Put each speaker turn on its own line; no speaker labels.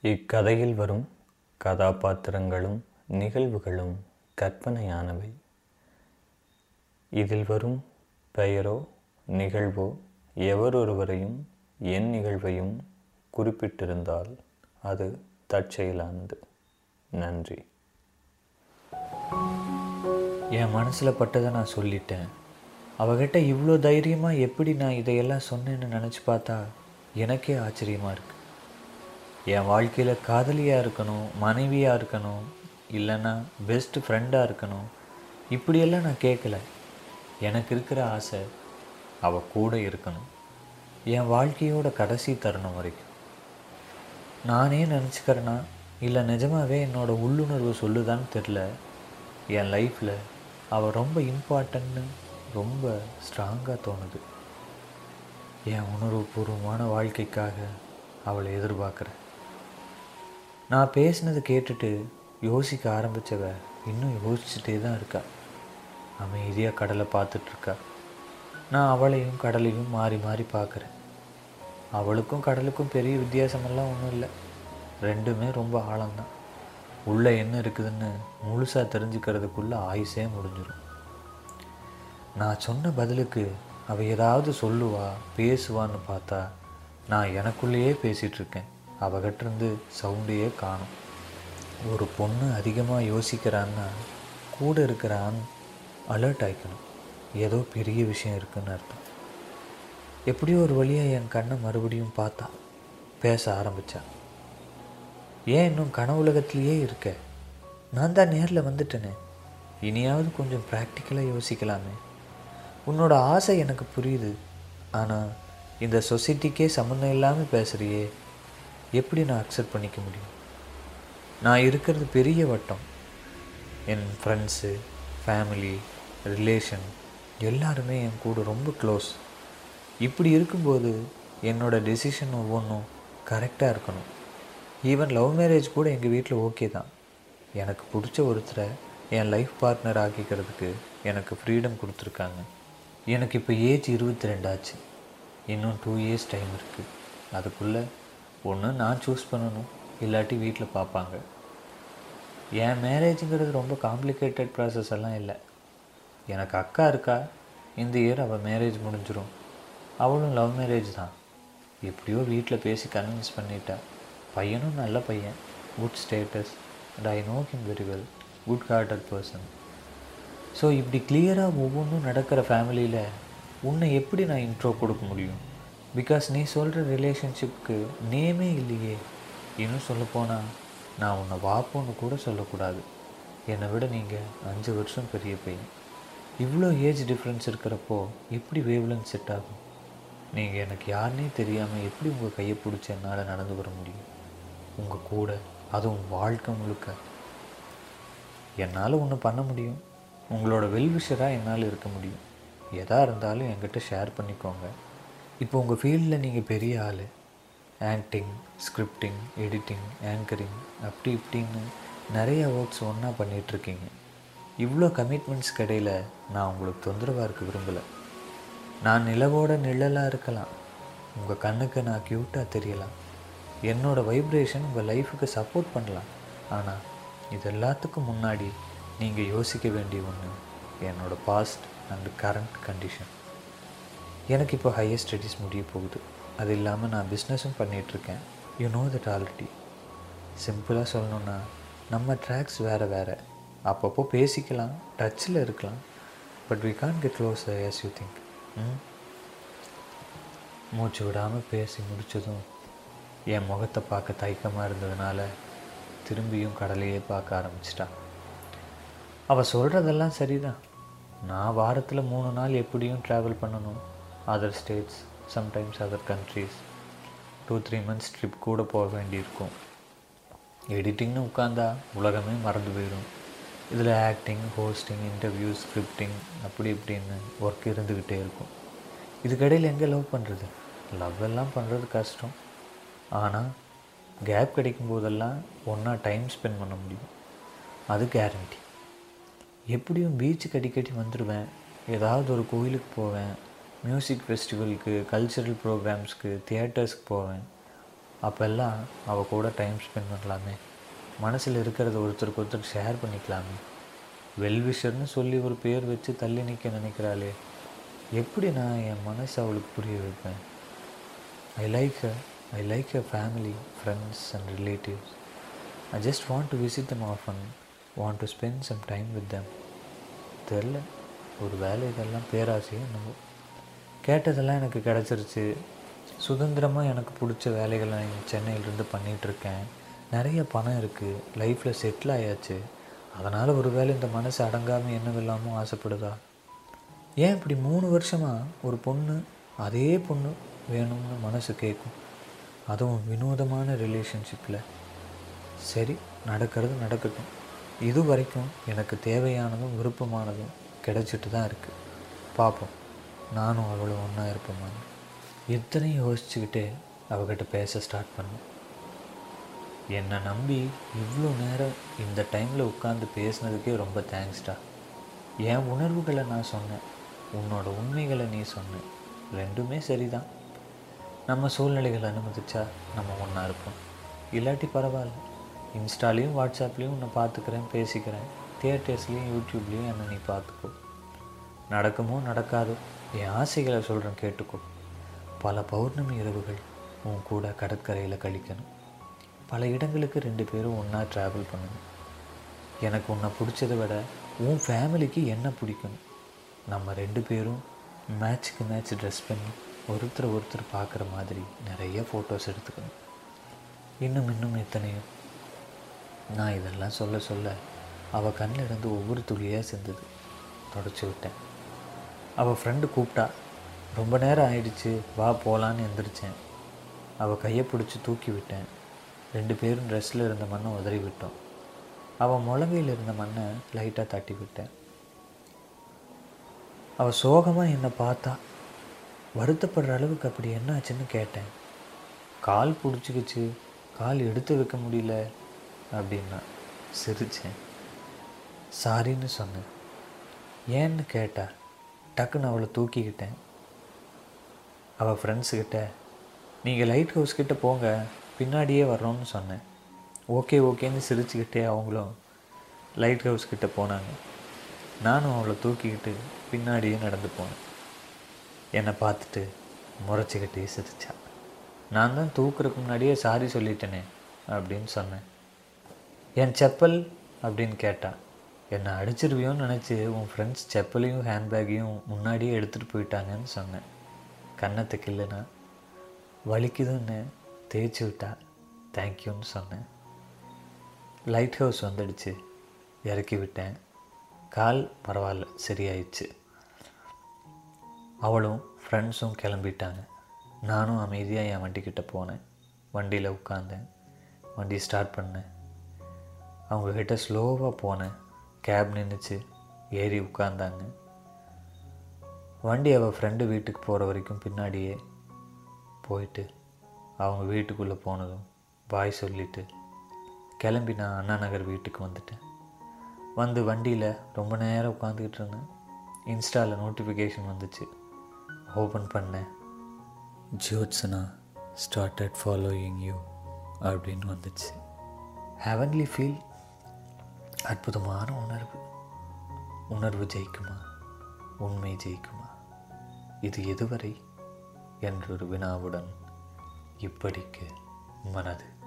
இக்கதையில் வரும் கதாபாத்திரங்களும் நிகழ்வுகளும் கற்பனையானவை. இதில் வரும் பெயரோ நிகழ்வோ எவரொருவரையும் என் நிகழ்வையும் குறிப்பிட்டிருந்தால் அது தற்செயலானது. நன்றி.
என் மனசில் பட்டதை நான் சொல்லிட்டேன். அவகிட்ட இவ்வளோ தைரியமாக எப்படி நான் இதையெல்லாம் சொன்னேன்னு நினச்சி பார்த்தா எனக்கே ஆச்சரியமாக இருக்குது என் வாழ்க்கையில் காதலியாக இருக்கணும் மனைவியாக இருக்கணும் இல்லைன்னா பெஸ்ட் ஃப்ரெண்டாக இருக்கணும் இப்படியெல்லாம் நான் கேட்கல. எனக்கு இருக்கிற ஆசை அவள் கூட இருக்கணும். என் வாழ்க்கையோட கடைசி தருணம் வரைக்கும். நானே நினச்சிக்கிறேன்னா இல்லை நிஜமாகவே என்னோடய உள்ளுணர்வு சொல்லுதான்னு தெரில என் லைஃப்பில் அவள் ரொம்ப இம்பார்ட்டன்ட்னு ரொம்ப ஸ்ட்ராங்காக தோணுது. என் உணர்வுபூர்வமான வாழ்க்கைக்காக அவளை எதிர்பார்க்குறேன். நான் பேசினது கேட்டுட்டு யோசிக்க ஆரம்பித்தவ இன்னும் யோசிச்சுட்டே தான் இருக்கா. அமைதியாக கடலை பார்த்துட்ருக்கா நான் அவளையும் கடலையும் மாறி மாறி பார்க்குறேன். அவளுக்கும் கடலுக்கும் பெரிய வித்தியாசமெல்லாம் ஒன்றும் இல்லை. ரெண்டுமே ரொம்ப ஆழம்தான். உள்ளே என்ன இருக்குதுன்னு முழுசாக தெரிஞ்சுக்கிறதுக்குள்ளே ஆயுசே முடிஞ்சிடும் நான் சொன்ன பதிலுக்கு அவள் ஏதாவது சொல்லுவா பேசுவான்னு பார்த்தா நான் எனக்குள்ளேயே பேசிகிட்ருக்கேன் அவகிட்டேருந்து சவுண்டையே காணும். ஒரு பொண்ணு அதிகமாக யோசிக்கிறான்னா கூட இருக்கிற ஆண் அலர்ட் ஆகிக்கணும் ஏதோ பெரிய விஷயம் இருக்குன்னு அர்த்தம். எப்படியோ ஒரு வழியாக என் கண்ணை மறுபடியும் பார்த்தா பேச ஆரம்பித்தா ஏன் இன்னும் கனவுலகத்திலேயே இருக்க? நான் தான் நேரில் வந்துட்டேனே. இனியாவது கொஞ்சம் ப்ராக்டிக்கலாக யோசிக்கலாமே. உன்னோட ஆசை எனக்கு புரியுது. ஆனால் இந்த சொசைட்டிக்கே சம்மந்தம் இல்லாமல் பேசுகிறியே எப்படி நான் அக்செப்ட் பண்ணிக்க முடியும்? நான் இருக்கிறது பெரிய வட்டம். என் ஃப்ரெண்ட்ஸு ஃபேமிலி ரிலேஷன் எல்லாருமே என் கூட ரொம்ப க்ளோஸ் இப்படி இருக்கும்போது என்னோடய டெசிஷன் ஒவ்வொன்றும் கரெக்டாக இருக்கணும். ஈவன் லவ் மேரேஜ் கூட எங்கள் வீட்டில் ஓகே தான். எனக்கு பிடிச்ச ஒருத்தரை என் லைஃப் பார்ட்னர் ஆக்கிக்கிறதுக்கு எனக்கு ஃப்ரீடம் கொடுத்துருக்காங்க. எனக்கு இப்போ ஏஜ் இருபத்தி ரெண்டாச்சு இன்னும் டூ இயர்ஸ் டைம் இருக்குது அதுக்குள்ளே ஒன்று நான் சூஸ் பண்ணணும். இல்லாட்டி வீட்டில் பார்ப்பாங்க என் மேரேஜுங்கிறது ரொம்ப காம்ப்ளிகேட்டட் ப்ராசஸ் எல்லாம் இல்லை. எனக்கு அக்கா இருக்கா? இந்த இயர் அவள் மேரேஜ் முடிஞ்சிடும் அவளும் லவ் மேரேஜ் தான். எப்படியோ வீட்டில் பேசி கன்வின்ஸ் பண்ணிட்டேன் பையனும் நல்ல பையன். Good status and I know him very well good hearted person so இப்படி கிளியராக ஒவ்வொன்றும் நடக்கிற ஃபேமிலியில் உன்னை எப்படி நான் இன்ட்ரோ கொடுக்க முடியும்? பிகாஸ் நீ சொல்கிற ரிலேஷன்ஷிப்க்கு நேமே இல்லையே. இன்னும் சொல்லப்போனால் நான் உன்னை வாப்போன்னு கூட சொல்லக்கூடாது. என்னை விட நீங்கள் அஞ்சு வருஷம் பெரிய பையன். இவ்வளோ ஏஜ் டிஃப்ரென்ஸ் இருக்கிறப்போ எப்படி வேவ்லன் செட் ஆகும்? நீங்கள் எனக்கு யாருனே தெரியாமல் எப்படி உங்கள் கையை பிடிச்சி என்னால் நடந்து வர முடியும்? உங்கள் கூட அதுவும் வாழ்க்கை முழுக்க. என்னால் ஒன்று பண்ண முடியும். உங்களோட வெல்விஷராக என்னால் இருக்க முடியும். எதாக இருந்தாலும் என்கிட்ட ஷேர் பண்ணிக்கோங்க. இப்போ உங்கள் ஃபீல்டில் நீங்கள் பெரிய ஆள். ஆக்டிங் ஸ்கிரிப்டிங் எடிட்டிங் ஆங்கரிங் அப்படி இப்படின்னு நிறைய ஒர்க்ஸ் ஒன்றா பண்ணிகிட்ருக்கீங்க இவ்வளோ கமிட்மெண்ட்ஸ் கடையில் நான் உங்களுக்கு தொந்தரவாக இருக்க விரும்பலை. நான் நிலவோட நிழலாக இருக்கலாம். உங்கள் கண்ணுக்கு நான் க்யூட்டாக தெரியலாம். என்னோடய வைப்ரேஷன் உங்கள் லைஃபுக்கு சப்போர்ட் பண்ணலாம். ஆனால் இது எல்லாத்துக்கும் முன்னாடி நீங்கள் யோசிக்க வேண்டிய ஒன்று என்னோடய பாஸ்ட் அண்ட் கரண்ட் கண்டிஷன் எனக்கு இப்போ ஹையர் ஸ்டடீஸ் முடிய போகுது. அது இல்லாமல் நான் பிஸ்னஸும் பண்ணிகிட்ருக்கேன் யூ நோ தட் ஆல்ரெடி சிம்பிளாக சொல்லணுன்னா நம்ம ட்ராக்ஸ் வேறு வேறு. அப்பப்போ பேசிக்கலாம் டச்சில் இருக்கலாம். But we can get close as you think மூச்சு விடாமல் பேசி முடித்ததும் என் முகத்தை பார்க்க தயக்கமாக இருந்ததுனால திரும்பியும் கடலையே பார்க்க ஆரம்பிச்சிட்டான். அவள் சொல்கிறதெல்லாம் சரிதான். நான் வாரத்தில் மூணு நாள் எப்படியும் ட்ராவல் பண்ணணும். Other states sometimes other countries two three months trip கூட போக வேண்டியிருக்கும். எடிட்டிங்னு உட்காந்தா உலகமே மறந்து போயிடும் இதில் ஆக்டிங் ஹோஸ்டிங் இன்டர்வியூ ஸ்கிரிப்டிங் அப்படி இப்படின்னு ஒர்க் இருந்துக்கிட்டே இருக்கும். இதுக்கடையில் எங்கே லவ் பண்ணுறது லவ் எல்லாம் பண்ணுறது கஷ்டம். ஆனால் கேப் கிடைக்கும் போதெல்லாம் ஒன்றா டைம் ஸ்பெண்ட் பண்ண முடியும். அது கேரண்டி எப்படியும் பீச்சுக்கு அடிக்கடி வந்துடுவேன் ஏதாவது ஒரு கோயிலுக்கு போவேன். மியூசிக் ஃபெஸ்டிவலுக்கு கல்ச்சுரல் ப்ரோக்ராம்ஸ்க்கு தியேட்டர்ஸ்க்கு போவேன். அப்போல்லாம் அவள் கூட டைம் ஸ்பெண்ட் பண்ணலாமே. மனசில் இருக்கிறத ஒருத்தருக்கு ஒருத்தர் ஷேர் பண்ணிக்கலாமே. வெல்விஷர்னு சொல்லி ஒரு பேர் வச்சு தள்ளி நிற்க நினைக்கிறாளே. எப்படி நான் என் மனசை அவளுக்கு புரிய வைப்பேன்? I like her. I like a family friends and relatives I just want to visit them often want to spend some time with them தெரில. ஒரு வேலை இதெல்லாம் பேராசையும் என்னவோ கேட்டதெல்லாம் எனக்கு கிடச்சிருச்சு. சுதந்திரமாக எனக்கு பிடிச்ச வேலைகளை நான் சென்னையிலேருந்து பண்ணிகிட்ருக்கேன் நிறைய பணம் இருக்குது லைஃப்பில் செட்டில் ஆயாச்சு. அதனால் ஒரு வேளை இந்த மனசு அடங்காமல் என்னவெல்லாமோ ஆசைப்படுதா? ஏன் இப்படி மூணு வருஷமாக ஒரு பொண்ணு அதே பொண்ணு வேணும்னு மனசு கேட்கும் அதுவும் வினோதமான ரிலேஷன்ஷிப்பில் சரி நடக்கிறது நடக்கட்டும். இது வரைக்கும் எனக்கு தேவையானதும் விருப்பமானதும் கிடைச்சிட்டு தான் இருக்குது பார்ப்போம் நானும் அவளும் ஒன்றா இருப்போமான்னு எத்தனையும் யோசிச்சுக்கிட்டே அவகிட்ட பேச ஸ்டார்ட் பண்ணேன் என்னை நம்பி இவ்வளோ நேரம் இந்த டைமில் உட்காந்து பேசுனதுக்கே ரொம்ப தேங்க்ஸ்டா என் உணர்வுகளை நான் சொன்னேன். உன்னோட உண்மைகளை நீ சொன்ன. ரெண்டுமே சரிதான். நம்ம சூழ்நிலைகள் அனுமதிச்சா நம்ம ஒன்றா இருப்போம். இல்லாட்டி பரவாயில்ல. இன்ஸ்டாலையும் வாட்ஸ்அப்லேயும் உன்னை பார்த்துக்கிறேன் பேசிக்கிறேன். தியேட்டர்ஸ்லேயும் யூடியூப்லேயும் என்னை நீ பார்த்துக்கோ. நடக்குமோ நடக்காதோ என் ஆசைகளை சொல்கிறேன் கேட்டுக்கோ பல பௌர்ணமி இரவுகள் உன் கூட கடற்கரையில் கழிக்கணும். பல இடங்களுக்கு ரெண்டு பேரும் ஒன்றா ட்ராவல் பண்ணணும். எனக்கு உன்னை பிடிச்சதை விட உன் ஃபேமிலிக்கு என்ன பிடிக்கணும். நம்ம ரெண்டு பேரும் மேட்ச்க்கு மேட்ச் ட்ரெஸ் பண்ணி ஒருத்தர் ஒருத்தர் பார்க்குற மாதிரி நிறைய ஃபோட்டோஸ் எடுத்துக்கணும். இன்னும் இன்னும் எத்தனையோ. நான் இதெல்லாம் சொல்ல சொல்ல அவள் கண்ணில் இருந்து ஒவ்வொரு துளியாக செஞ்சது தொடச்சி விட்டேன். அவள் ஃப்ரெண்டு கூப்பிட்டா ரொம்ப நேரம் ஆயிடுச்சு வா போகலான்னு எந்திரிச்சேன். அவள் கையை பிடிச்சி தூக்கி விட்டேன். ரெண்டு பேரும் ட்ரெஸ்ஸில் இருந்த மண்ணை உதறி விட்டோம். அவள் முழங்கையில் இருந்த மண்ணை லைட்டாக தட்டி விட்டேன். அவள் சோகமாக என்னை பார்த்தா வருத்தப்படுற அளவுக்கு அப்படி என்ன ஆச்சுன்னு கேட்டேன். கால் பிடிச்சிக்கிச்சு கால் எடுத்து வைக்க முடியல அப்படின்னா சிரித்தேன் சாரின்னு சொன்னேன். ஏன்னு கேட்டா டக்குன்னு அவளை தூக்கிக்கிட்டேன். அவள் ஃப்ரெண்ட்ஸுக்கிட்ட நீங்கள் லைட் ஹவுஸ் கிட்ட போங்க பின்னாடியே வர்றோம்னு சொன்னேன். ஓகே ஓகேன்னு சிரிச்சுக்கிட்டே அவங்களும் லைட் ஹவுஸ் கிட்டே போனாங்க. நானும் அவளை தூக்கிக்கிட்டு பின்னாடியே நடந்து போனேன். என்னை பார்த்துட்டு முறைச்சிக்கிட்டே சிரிச்சா. நான் தான் தூக்குறதுக்கு முன்னாடியே சாரி சொல்லிட்டேனே அப்படின்னு சொன்னேன். என் செப்பல்? அப்படின்னு கேட்டான் என்னை அடிச்சிருவியோன்னு நினச்சி உன் ஃப்ரெண்ட்ஸ் செப்பலையும் ஹேண்ட்பேக்கையும் முன்னாடியே எடுத்துகிட்டு போயிட்டாங்கன்னு சொன்னேன். கன்னத்துக்கு இல்லைன்னா வலிக்குதுன்னு தேய்ச்சி விட்டா தேங்க்யூன்னு சொன்னேன். லைட் ஹவுஸ் வந்துடுச்சு. இறக்கி விட்டேன். கால் பரவாயில்ல சரியாயிடுச்சு. அவளும் ஃப்ரெண்ட்ஸும் கிளம்பிட்டாங்க. நானும் அமைதியாக என் வண்டிக்கிட்ட போனேன். வண்டியில் உட்காந்தேன் வண்டி ஸ்டார்ட் பண்ணேன். அவங்கக்கிட்ட ஸ்லோவாக போனேன். கேப் நின்றுச்சு ஏறி உட்காந்தாங்க வண்டி அவள் ஃப்ரெண்டு வீட்டுக்கு போகிற வரைக்கும் பின்னாடியே போயிட்டு அவங்க வீட்டுக்குள்ளே போனதும் பாய் சொல்லிட்டு கிளம்பி நான் அண்ணா நகர் வீட்டுக்கு வந்துட்டேன். வந்து வண்டியில் ரொம்ப நேரம் உட்காந்துக்கிட்டு இருந்தேன். இன்ஸ்டாவில் நோட்டிஃபிகேஷன் வந்துச்சு. ஓப்பன் பண்ணேன் ஜோத்சனா ஸ்டார்டட் ஃபாலோயிங் யூ அப்படின்னு வந்துச்சு. ஹெவன்லி ஃபீல் அற்புதமான உணர்வு. உணர்வு ஜெயிக்குமா? உண்மை ஜெயிக்குமா? இது எதுவரை? என்றொரு வினாவுடன் இப்படிக்கு மனது